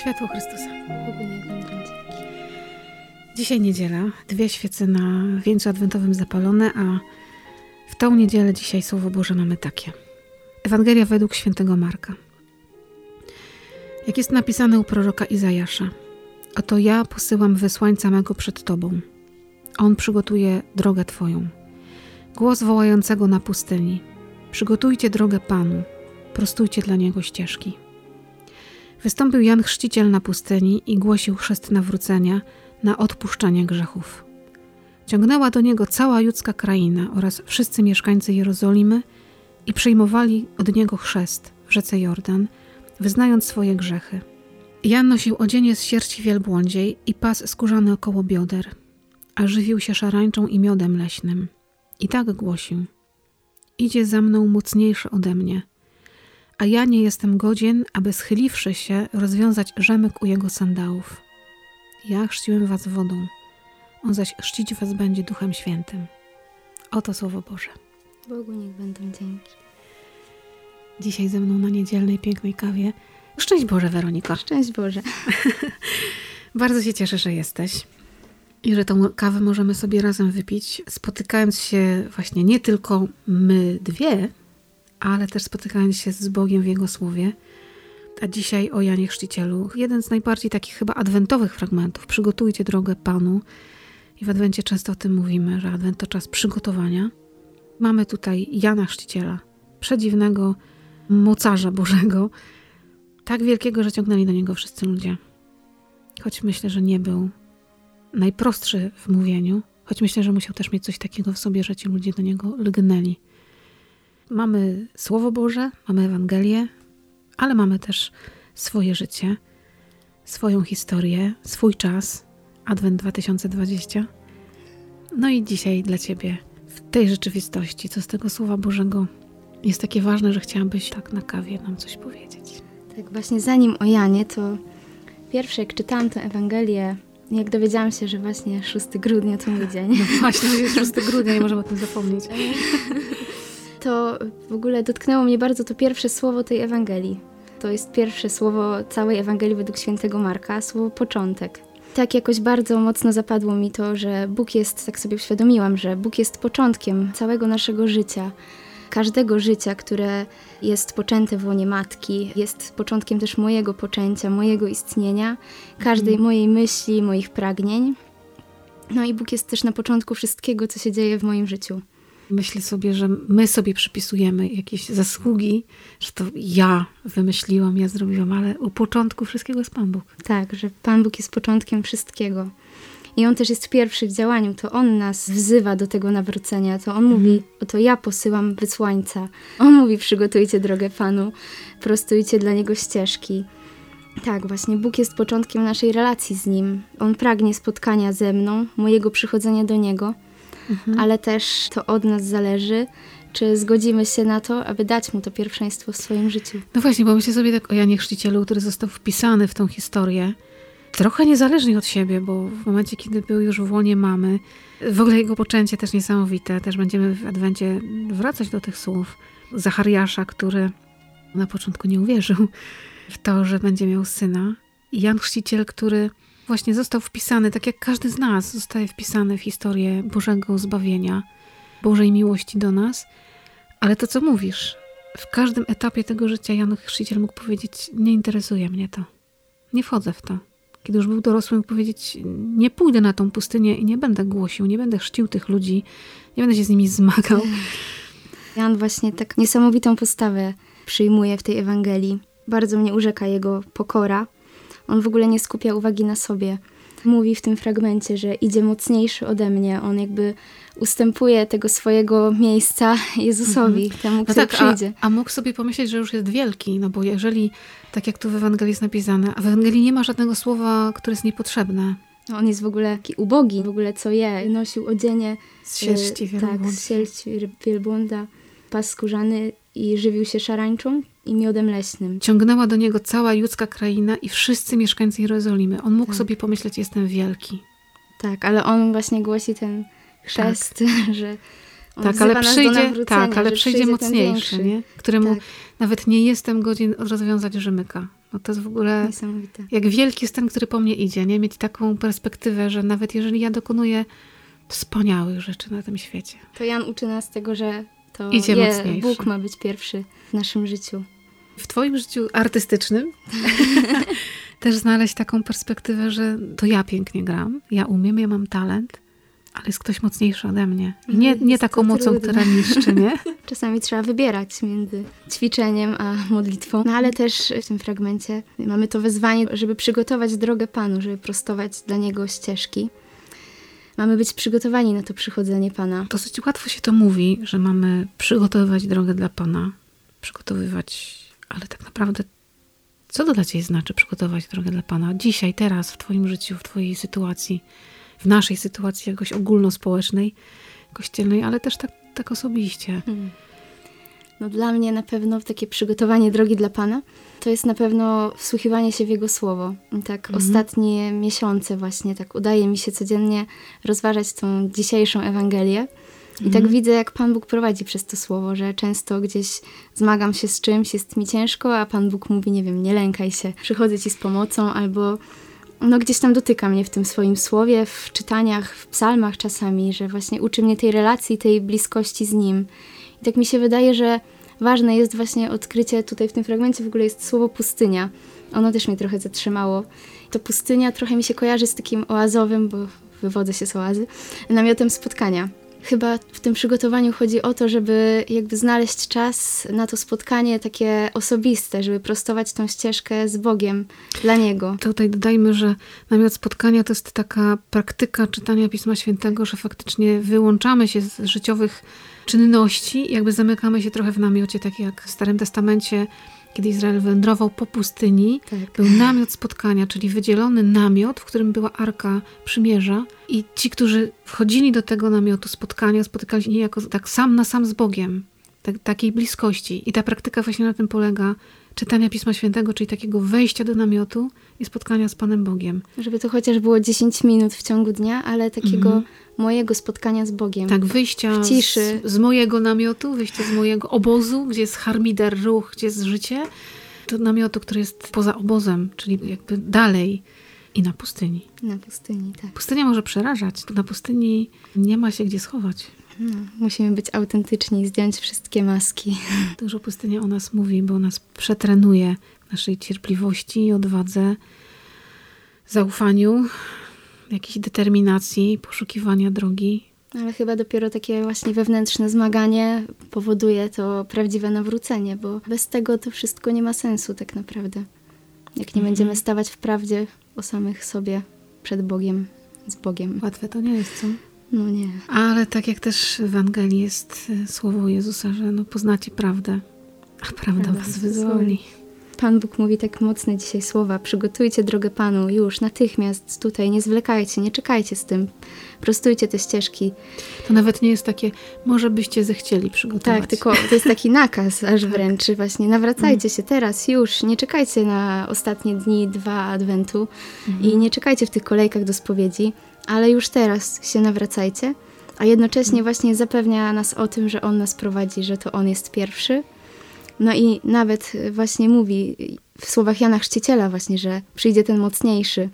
Światło Chrystusa. Dzisiaj niedziela, dwie świece na wieńcu adwentowym zapalone, a w tą niedzielę dzisiaj Słowo Boże mamy takie. Ewangelia według świętego Marka. Jak jest napisane u proroka Izajasza. Oto ja posyłam wysłańca mego przed Tobą. On przygotuje drogę Twoją. Głos wołającego na pustyni. Przygotujcie drogę Panu, prostujcie dla Niego ścieżki. Wystąpił Jan Chrzciciel na pustyni i głosił chrzest nawrócenia na odpuszczanie grzechów. Ciągnęła do niego cała judzka kraina oraz wszyscy mieszkańcy Jerozolimy i przyjmowali od niego chrzest w rzece Jordan, wyznając swoje grzechy. Jan nosił odzienie z sierści wielbłądziej i pas skórzany około bioder, a żywił się szarańczą i miodem leśnym. I tak głosił: Idzie za mną mocniejszy ode mnie – a ja nie jestem godzien, aby schyliwszy się, rozwiązać rzemek u jego sandałów. Ja chrzciłem was wodą, on zaś chrzcić was będzie Duchem Świętym. Oto Słowo Boże. Bogu niech będą dzięki. Dzisiaj ze mną na niedzielnej, pięknej kawie. Szczęść Boże, Weroniko. Szczęść Boże. Bardzo się cieszę, że jesteś i że tą kawę możemy sobie razem wypić, spotykając się właśnie nie tylko my dwie, ale też spotykając się z Bogiem w Jego Słowie. A dzisiaj o Janie Chrzcicielu. Jeden z najbardziej takich chyba adwentowych fragmentów. Przygotujcie drogę Panu. I w Adwencie często o tym mówimy, że Adwent to czas przygotowania. Mamy tutaj Jana Chrzciciela, przedziwnego mocarza Bożego, tak wielkiego, że ciągnęli do niego wszyscy ludzie. Choć myślę, że nie był najprostszy w mówieniu, choć myślę, że musiał też mieć coś takiego w sobie, że ci ludzie do niego lgnęli. Mamy Słowo Boże, mamy Ewangelię, ale mamy też swoje życie, swoją historię, swój czas, Adwent 2020. No i dzisiaj dla Ciebie, w tej rzeczywistości, co z tego Słowa Bożego jest takie ważne, że chciałabyś tak na kawie nam coś powiedzieć. Tak, właśnie zanim o Janie, to pierwsze, jak czytałam tę Ewangelię, jak dowiedziałam się, że właśnie 6 grudnia to mój dzień. No właśnie, jest 6 grudnia, nie możemy o tym zapomnieć. to w ogóle dotknęło mnie bardzo to pierwsze słowo tej Ewangelii. To jest pierwsze słowo całej Ewangelii według świętego Marka, słowo początek. Tak jakoś bardzo mocno zapadło mi to, że Bóg jest, tak sobie uświadomiłam, że Bóg jest początkiem całego naszego życia każdego życia, które jest poczęte w łonie matki, jest początkiem też mojego poczęcia, mojego istnienia, każdej mm. mojej myśli, moich pragnień. No i Bóg jest też na początku wszystkiego, co się dzieje w moim życiu. Myślę sobie, że my sobie przypisujemy jakieś zasługi, że to ja wymyśliłam, ja zrobiłam, ale u początku wszystkiego jest Pan Bóg. Tak, że Pan Bóg jest początkiem wszystkiego. I On też jest pierwszy w działaniu, to On nas wzywa do tego nawrócenia, to On mhm. mówi, oto ja posyłam wysłańca. On mówi, przygotujcie drogę Panu, prostujcie dla Niego ścieżki. Tak, właśnie Bóg jest początkiem naszej relacji z Nim. On pragnie spotkania ze mną, mojego przychodzenia do Niego mhm. ale też to od nas zależy, czy zgodzimy się na to, aby dać mu to pierwszeństwo w swoim życiu. No właśnie, bo myślę sobie tak o Janie Chrzcicielu, który został wpisany w tą historię, trochę niezależnie od siebie, bo w momencie, kiedy był już w łonie mamy, w ogóle jego poczęcie też niesamowite, też będziemy w Adwencie wracać do tych słów Zachariasza, który na początku nie uwierzył w to, że będzie miał syna. I Jan Chrzciciel, który właśnie został wpisany, tak jak każdy z nas zostaje wpisany w historię Bożego zbawienia, Bożej miłości do nas. Ale to, co mówisz, w każdym etapie tego życia Jan Chrzciciel mógł powiedzieć: Nie interesuje mnie to, nie wchodzę w to. Kiedy już był dorosły, mógł powiedzieć: Nie pójdę na tą pustynię i nie będę głosił, nie będę chrzcił tych ludzi, nie będę się z nimi zmagał. Jan właśnie tak niesamowitą postawę przyjmuje w tej Ewangelii. Bardzo mnie urzeka jego pokora, on w ogóle nie skupia uwagi na sobie. Mówi w tym fragmencie, że idzie mocniejszy ode mnie. On jakby ustępuje tego swojego miejsca Jezusowi, mhm. temu, no tak, przyjdzie. A, a mógł sobie pomyśleć, że już jest wielki, no bo jeżeli, tak jak tu w Ewangelii jest napisane, a w Ewangelii nie ma żadnego słowa, które jest niepotrzebne. No, on jest w ogóle taki ubogi, w ogóle co je. Nosił odzienie z sierści wielbłąda. Tak, z sierści wielbłąda, pas skórzany i żywił się szarańczą i miodem leśnym. Ciągnęła do niego cała judzka kraina i wszyscy mieszkańcy Jerozolimy. On mógł tak. sobie pomyśleć, jestem wielki. Tak, ale on właśnie głosi ten chrzest, tak. że tak, ale przyjdzie, tak, ale przyjdzie mocniejszy, nie? któremu tak. nawet nie jestem godzin rozwiązać rzemyka. No to jest w ogóle jak wielki jest ten, który po mnie idzie, nie? Mieć taką perspektywę, że nawet jeżeli ja dokonuję wspaniałych rzeczy na tym świecie. To Jan uczy nas tego, że to idzie je, mocniejszy. Bóg ma być pierwszy w naszym życiu. W twoim życiu artystycznym też znaleźć taką perspektywę, że to ja pięknie gram, ja umiem, ja mam talent, ale jest ktoś mocniejszy ode mnie. I nie, nie taką mocą, trudne. która niszczy, nie? Czasami trzeba wybierać między ćwiczeniem a modlitwą. No ale też w tym fragmencie mamy to wezwanie, żeby przygotować drogę Panu, żeby prostować dla Niego ścieżki. Mamy być przygotowani na to przychodzenie Pana. Dosyć łatwo się to mówi, że mamy przygotowywać drogę dla Pana. Przygotowywać, ale tak naprawdę co to dla Ciebie znaczy przygotować drogę dla Pana? Dzisiaj, teraz, w Twoim życiu, w Twojej sytuacji w naszej sytuacji jakoś ogólnospołecznej, kościelnej, ale też tak, tak osobiście. Hmm. No dla mnie na pewno takie przygotowanie drogi dla Pana to jest na pewno wsłuchiwanie się w Jego Słowo. I tak mhm. ostatnie miesiące właśnie tak udaje mi się codziennie rozważać tą dzisiejszą Ewangelię. I tak mhm. widzę, jak Pan Bóg prowadzi przez to słowo, że często gdzieś zmagam się z czymś, jest mi ciężko, a Pan Bóg mówi, nie wiem, nie lękaj się, przychodzę Ci z pomocą, albo no gdzieś tam dotyka mnie w tym swoim słowie, w czytaniach, w psalmach czasami, że właśnie uczy mnie tej relacji, tej bliskości z Nim. Tak mi się wydaje, że ważne jest właśnie odkrycie, tutaj w tym fragmencie w ogóle jest słowo pustynia. Ono też mnie trochę zatrzymało. To pustynia trochę mi się kojarzy z takim oazowym, bo wywodzę się z oazy, namiotem spotkania chyba w tym przygotowaniu chodzi o to, żeby jakby znaleźć czas na to spotkanie takie osobiste, żeby prostować tą ścieżkę z Bogiem dla Niego. Tutaj dodajmy, że namiot spotkania to jest taka praktyka czytania Pisma Świętego, że faktycznie wyłączamy się z życiowych czynności, jakby zamykamy się trochę w namiocie, tak jak w Starym Testamencie kiedy Izrael wędrował po pustyni, tak. był namiot spotkania, czyli wydzielony namiot, w którym była arka przymierza. I ci, którzy wchodzili do tego namiotu spotkania, spotykali się niejako tak sam na sam z Bogiem, tak, takiej bliskości. I ta praktyka właśnie na tym polega, czytania Pisma Świętego, czyli takiego wejścia do namiotu i spotkania z Panem Bogiem. Żeby to chociaż było 10 minut w ciągu dnia, ale takiego mm mojego spotkania z Bogiem. Tak, wyjścia w ciszy. Z, z mojego namiotu, wyjścia z mojego obozu, gdzie jest harmider, ruch, gdzie jest życie, do namiotu, który jest poza obozem, czyli jakby dalej. I na pustyni. Na pustyni, tak. Pustynia może przerażać. Na pustyni nie ma się gdzie schować. No, musimy być autentyczni, zdjąć wszystkie maski. Dużo pustynia o nas mówi, bo nas przetrenuje naszej cierpliwości i odwadze, zaufaniu, jakiejś determinacji, poszukiwania drogi. Ale chyba dopiero takie właśnie wewnętrzne zmaganie powoduje to prawdziwe nawrócenie, bo bez tego to wszystko nie ma sensu tak naprawdę. Jak nie mhm. będziemy stawać w prawdzie o samych sobie przed Bogiem, z Bogiem. Łatwe to nie jest, co? No nie. Ale tak jak też w Ewangelii jest e, słowo Jezusa, że no poznacie prawdę, a prawda, prawda was wyzwoli. Pan Bóg mówi tak mocne dzisiaj słowa: przygotujcie drogę Panu już, natychmiast tutaj, nie zwlekajcie, nie czekajcie z tym, prostujcie te ścieżki. To nawet nie jest takie, może byście zechcieli przygotować. Tak, tylko to jest taki nakaz aż tak. wręcz, właśnie nawracajcie się teraz, już, nie czekajcie na ostatnie dni, dwa Adwentu mhm. i nie czekajcie w tych kolejkach do spowiedzi, ale już teraz się nawracajcie, a jednocześnie mhm. właśnie zapewnia nas o tym, że On nas prowadzi, że to On jest pierwszy, no i nawet właśnie mówi w słowach Jana Chrzciciela właśnie, że przyjdzie ten mocniejszy.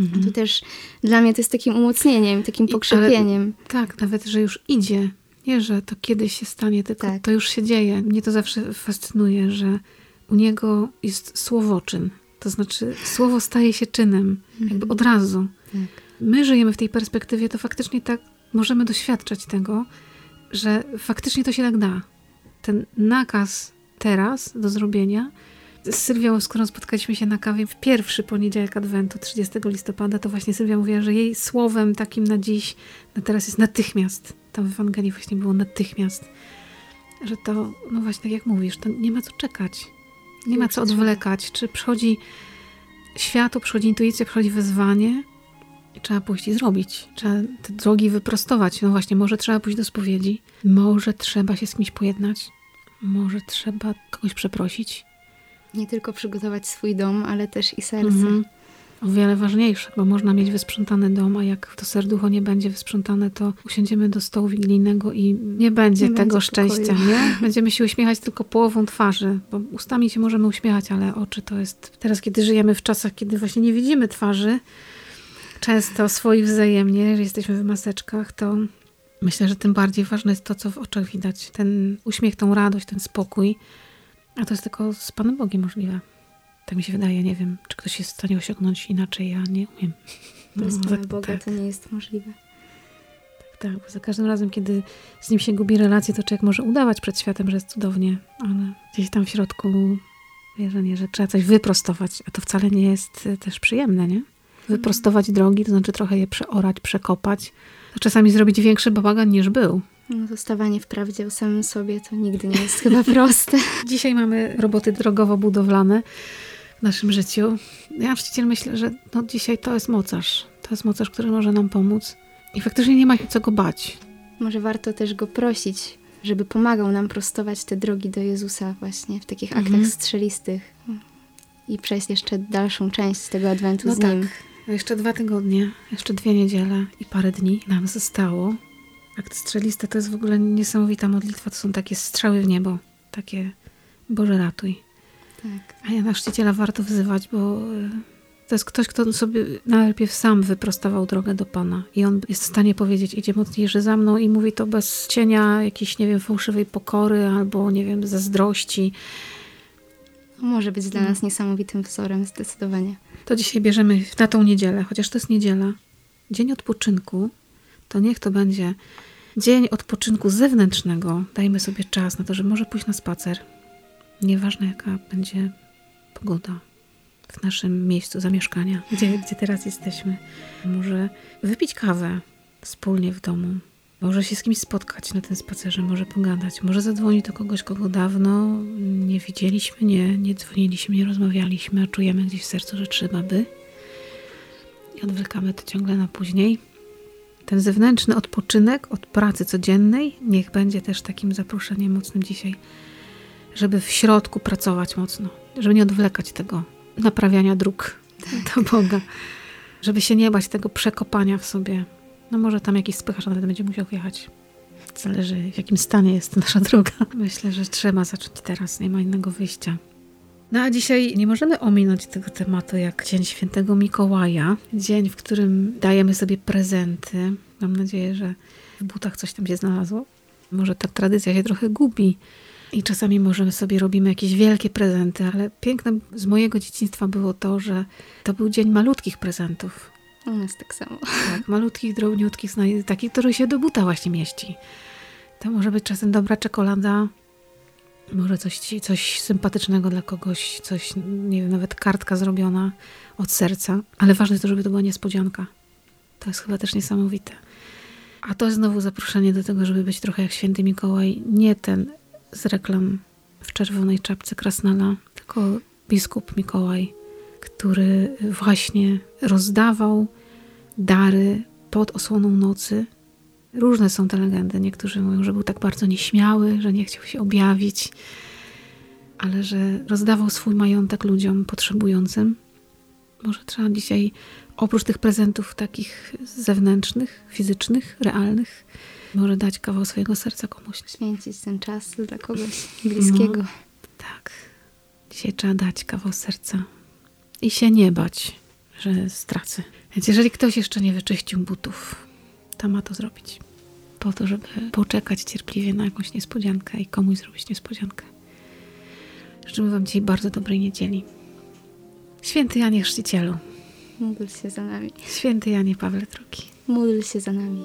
Mhm. To też dla mnie to jest takim umocnieniem, takim pokrzepieniem. Ale, tak, nawet, że już idzie. Nie, że to kiedyś się stanie, tylko tak. to już się dzieje. Mnie to zawsze fascynuje, że u niego jest słowoczyn. To znaczy słowo staje się czynem, mhm. jakby od razu. Tak. My żyjemy w tej perspektywie, to faktycznie tak możemy doświadczać tego, że faktycznie to się tak da ten nakaz teraz do zrobienia. Z Sylwią, którą spotkaliśmy się na kawie w pierwszy poniedziałek Adwentu, 30 listopada, to właśnie Sylwia mówiła, że jej słowem takim na dziś, na teraz jest natychmiast. Tam w Ewangelii właśnie było natychmiast. Że to, no właśnie tak jak mówisz, to nie ma co czekać. Nie ma co odwlekać. Czy przychodzi światło, przychodzi intuicja, przychodzi wezwanie, i trzeba pójść i zrobić. Trzeba te drogi wyprostować. No właśnie, może trzeba pójść do spowiedzi, może trzeba się z kimś pojednać, może trzeba kogoś przeprosić. Nie tylko przygotować swój dom, ale też i serce. Mhm. o wiele ważniejsze, bo można mieć wysprzątany dom, a jak to serducho nie będzie wysprzątane, to usiądziemy do stołu wigilijnego i nie będzie Nie tego będzie szczęścia, nie? Będziemy się uśmiechać tylko połową twarzy, bo ustami się możemy uśmiechać, ale oczy to jest... Teraz, kiedy żyjemy w czasach, kiedy właśnie nie widzimy twarzy, często swoich wzajemnie, że jesteśmy w maseczkach, to myślę, że tym bardziej ważne jest to, co w oczach widać. Ten uśmiech, tą radość, ten spokój. A to jest tylko z Panem Bogiem możliwe. Tak mi się wydaje, nie wiem, czy ktoś jest w stanie osiągnąć inaczej, ja nie umiem. Bez No, Pana tak, Boga tak, to nie jest możliwe. tak, bo za każdym razem, kiedy z nim się gubi relację, to człowiek może udawać przed światem, że jest cudownie, ale gdzieś tam w środku wierzenie, że trzeba coś wyprostować, a to wcale nie jest y, też przyjemne, nie? Wyprostować drogi, to znaczy trochę je przeorać, przekopać. Czasami zrobić większy bałagan niż był. No to stawanie w prawdzie o samym sobie to nigdy nie jest chyba proste. Dzisiaj mamy roboty drogowo-budowlane w naszym życiu. Ja właściwie myślę, że no dzisiaj to jest mocarz. To jest mocarz, który może nam pomóc. I faktycznie nie ma się co go bać. Może warto też go prosić, żeby pomagał nam prostować te drogi do Jezusa właśnie w takich aktach Mhm. strzelistych i przejść jeszcze dalszą część tego adwentu No z tak. nim. Jeszcze dwa tygodnie, jeszcze dwie niedziele i parę dni nam zostało. Akt strzelisty to jest w ogóle niesamowita modlitwa. To są takie strzały w niebo. Takie Boże ratuj. Tak. A ja na chrzciciela warto wzywać, bo y, to jest ktoś, kto sobie najpierw sam wyprostował drogę do Pana. I on jest w stanie powiedzieć, idzie mocniejszy za mną i mówi to bez cienia jakiejś, nie wiem, fałszywej pokory albo, nie wiem, zazdrości. Może być dla No. nas niesamowitym wzorem zdecydowanie. To dzisiaj bierzemy na tą niedzielę, chociaż to jest niedziela, dzień odpoczynku, to niech to będzie dzień odpoczynku zewnętrznego. Dajmy sobie czas na to, że może pójść na spacer. Nieważne jaka będzie pogoda w naszym miejscu zamieszkania, gdzie, gdzie teraz jesteśmy. Może wypić kawę wspólnie w domu. Może się z kimś spotkać na tym spacerze, może pogadać, może zadzwonić do kogoś, kogo dawno nie widzieliśmy, nie, nie dzwoniliśmy, nie rozmawialiśmy, a czujemy gdzieś w sercu, że trzeba by. I odwlekamy to ciągle na później. Ten zewnętrzny odpoczynek od pracy codziennej niech będzie też takim zaproszeniem mocnym dzisiaj, żeby w środku pracować mocno, żeby nie odwlekać tego naprawiania dróg do Boga, żeby się nie bać tego przekopania w sobie. No może tam jakiś spychacz nawet będzie musiał wjechać. Zależy w jakim stanie jest nasza droga. Myślę, że trzeba zacząć teraz, nie ma innego wyjścia. No a dzisiaj nie możemy ominąć tego tematu jak Dzień Świętego Mikołaja. Dzień, w którym dajemy sobie prezenty. Mam nadzieję, że w butach coś tam się znalazło. Może ta tradycja się trochę gubi. I czasami możemy sobie robimy jakieś wielkie prezenty, ale piękne z mojego dzieciństwa było to, że to był dzień malutkich prezentów. U nas tak samo. Tak, malutkich, drobniutkich, takich, który się do buta właśnie mieści. To może być czasem dobra czekolada, może coś, coś sympatycznego dla kogoś, coś, nie wiem, nawet kartka zrobiona od serca, ale ważne jest to, żeby to była niespodzianka. To jest chyba też niesamowite. A to jest znowu zaproszenie do tego, żeby być trochę jak święty Mikołaj. Nie ten z reklam w czerwonej czapce krasnala, tylko biskup Mikołaj, który właśnie rozdawał dary pod osłoną nocy. Różne są te legendy. Niektórzy mówią, że był tak bardzo nieśmiały, że nie chciał się objawić, ale że rozdawał swój majątek ludziom potrzebującym. Może trzeba dzisiaj, oprócz tych prezentów takich zewnętrznych, fizycznych, realnych, może dać kawał swojego serca komuś. Święcić ten czas dla kogoś bliskiego. Tak. Dzisiaj trzeba dać kawał serca i się nie bać, że stracę. Więc jeżeli ktoś jeszcze nie wyczyścił butów, to ma to zrobić. Po to, żeby poczekać cierpliwie na jakąś niespodziankę i komuś zrobić niespodziankę. Życzymy Wam dzisiaj bardzo dobrej niedzieli. Święty Janie Chrzcicielu, Módl się za nami. święty Janie Pawle II. Módl się za nami.